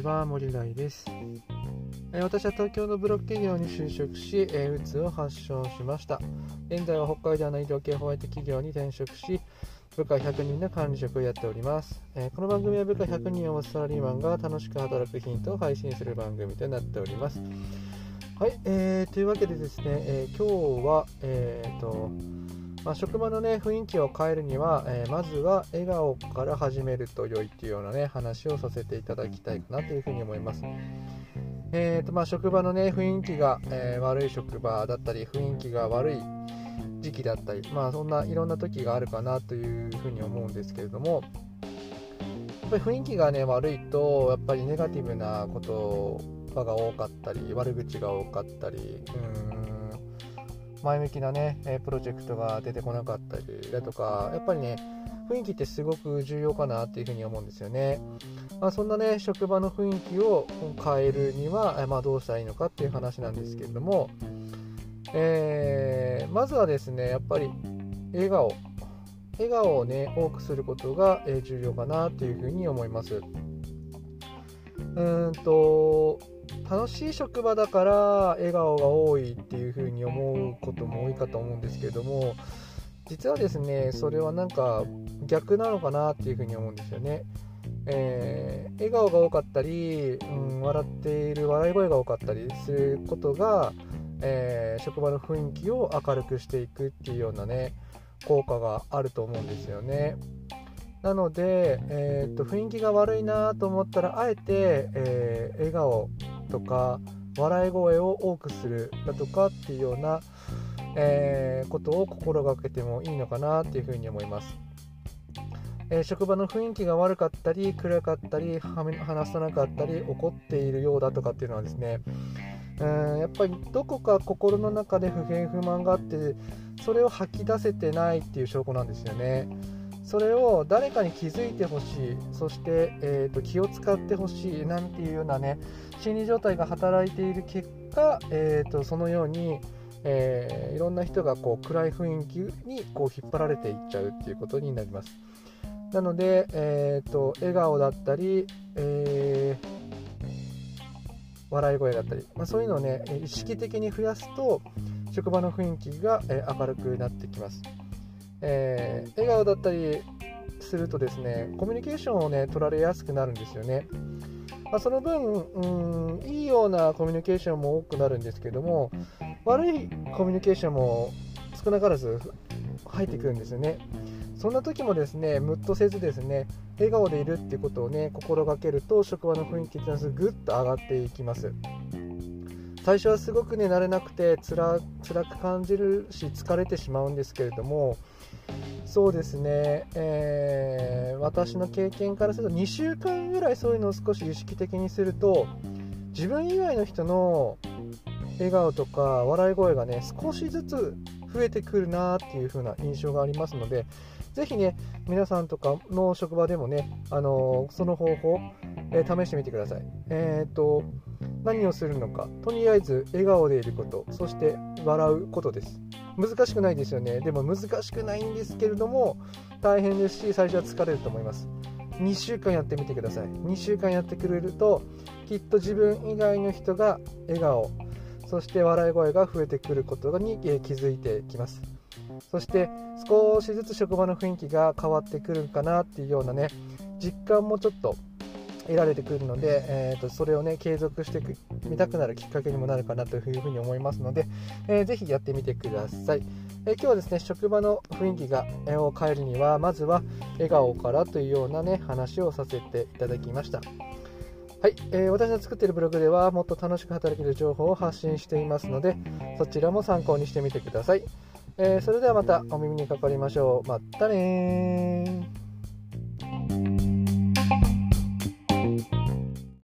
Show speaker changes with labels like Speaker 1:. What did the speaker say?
Speaker 1: ちは森貝です。私は東京のブロック企業に就職し、うつを発症しました。現在は北海道の医療系ホワイト企業に転職し部下100人の管理職をやっております、この番組は部下100人を持つサラリーマンが楽しく働くヒントを配信する番組となっております。はい、えー、というわけでですね、えー、今日はえーとまあ、職場の、ね、雰囲気を変えるには、えー、まずは笑顔から始めると良いっていうような、ね、話をさせていただきたいかなというふうに思います。えーとまあ、職場の、ね、雰囲気が、えー、悪い職場だったり雰囲気が悪い時期だったり、まあ、そんないろんな時があるかなというふうに思うんですけれどもやっぱり雰囲気が、ね、悪いとやっぱりネガティブなことが多かったり悪口が多かったりうん前向きなねプロジェクトが出てこなかったりだとかやっぱりね雰囲気ってすごく重要かなっていうふうに思うんですよね、まあ、そんなね職場の雰囲気を変えるには、まあ、どうしたらいいのかっていう話なんですけれども、えー、まずはですねやっぱり笑顔。笑顔をね多くすることが重要かなというふうに思います。うんと楽しい職場だから笑顔が多いっていう風に思うことも多いかと思うんですけれども実はですねそれはなんか逆なのかなっていう風に思うんですよね。えー、笑顔が多かったり、うん、笑っている笑い声が多かったりすることが、えー、職場の雰囲気を明るくしていくっていうようなね効果があると思うんですよね。なので、えー、っと雰囲気が悪いなと思ったらあえて、えー、笑顔とか笑い声を多くするだとかっていうような、えー、ことを心がけてもいいのかなっていうふうに思います。えー、職場の雰囲気が悪かったり暗かったり話さなかったり怒っているようだとかっていうのはですねうんやっぱりどこか心の中で不平不満があってそれを吐き出せてないっていう証拠なんですよね。それを誰かに気づいてほしい。そして、えーと、気を使ってほしい。なんていうようなね心理状態が働いている結果、えーと、そのように、えー、いろんな人がこう暗い雰囲気にこう引っ張られていっちゃうっていうことになります。なので、えーと、笑顔だったり、えー、笑い声だったり、まあ、そういうのをね意識的に増やすと職場の雰囲気が、明るくなってきます。えー、笑顔だったりするとですねコミュニケーションをね取られやすくなるんですよね、まあ、その分うんいいようなコミュニケーションも多くなるんですけども悪いコミュニケーションも少なからず入ってくるんですよね。そんな時もですねムッとせずですね笑顔でいるっていうことをね心がけると職場の雰囲気っていうのはぐっと上がっていきます。最初はすごくね慣れなくて辛辛く感じるし疲れてしまうんですけれどもそうですね、えー、私の経験からすると2週間ぐらいそういうのを少し意識的にすると自分以外の人の笑顔とか笑い声がね少しずつ増えてくるなっていう風な印象がありますのでぜひね皆さんとかの職場でもね、あのー、その方法、えー、試してみてください。えーと何をするのかとりあえず笑顔でいることそして笑うことです。難しくないですよね。でも難しくないんですけれども大変ですし最初は疲れると思います。2週間やってみてください。2週間やってくれるときっと自分以外の人が笑顔そして笑い声が増えてくることに気づいてきます。そして少しずつ職場の雰囲気が変わってくるかなっていうようなね実感もちょっと得られてくるので、えーと、それをね継続してみたくなるきっかけにもなるかなというふうに思いますので、えー、ぜひやってみてください。えー、今日はですね職場の雰囲気が、え、を変えるにはまずは笑顔からというようなね話をさせていただきました。はい、えー、私の作っているブログではもっと楽しく働ける情報を発信していますのでそちらも参考にしてみてください。えー、それではまたお耳にかかりましょう。またね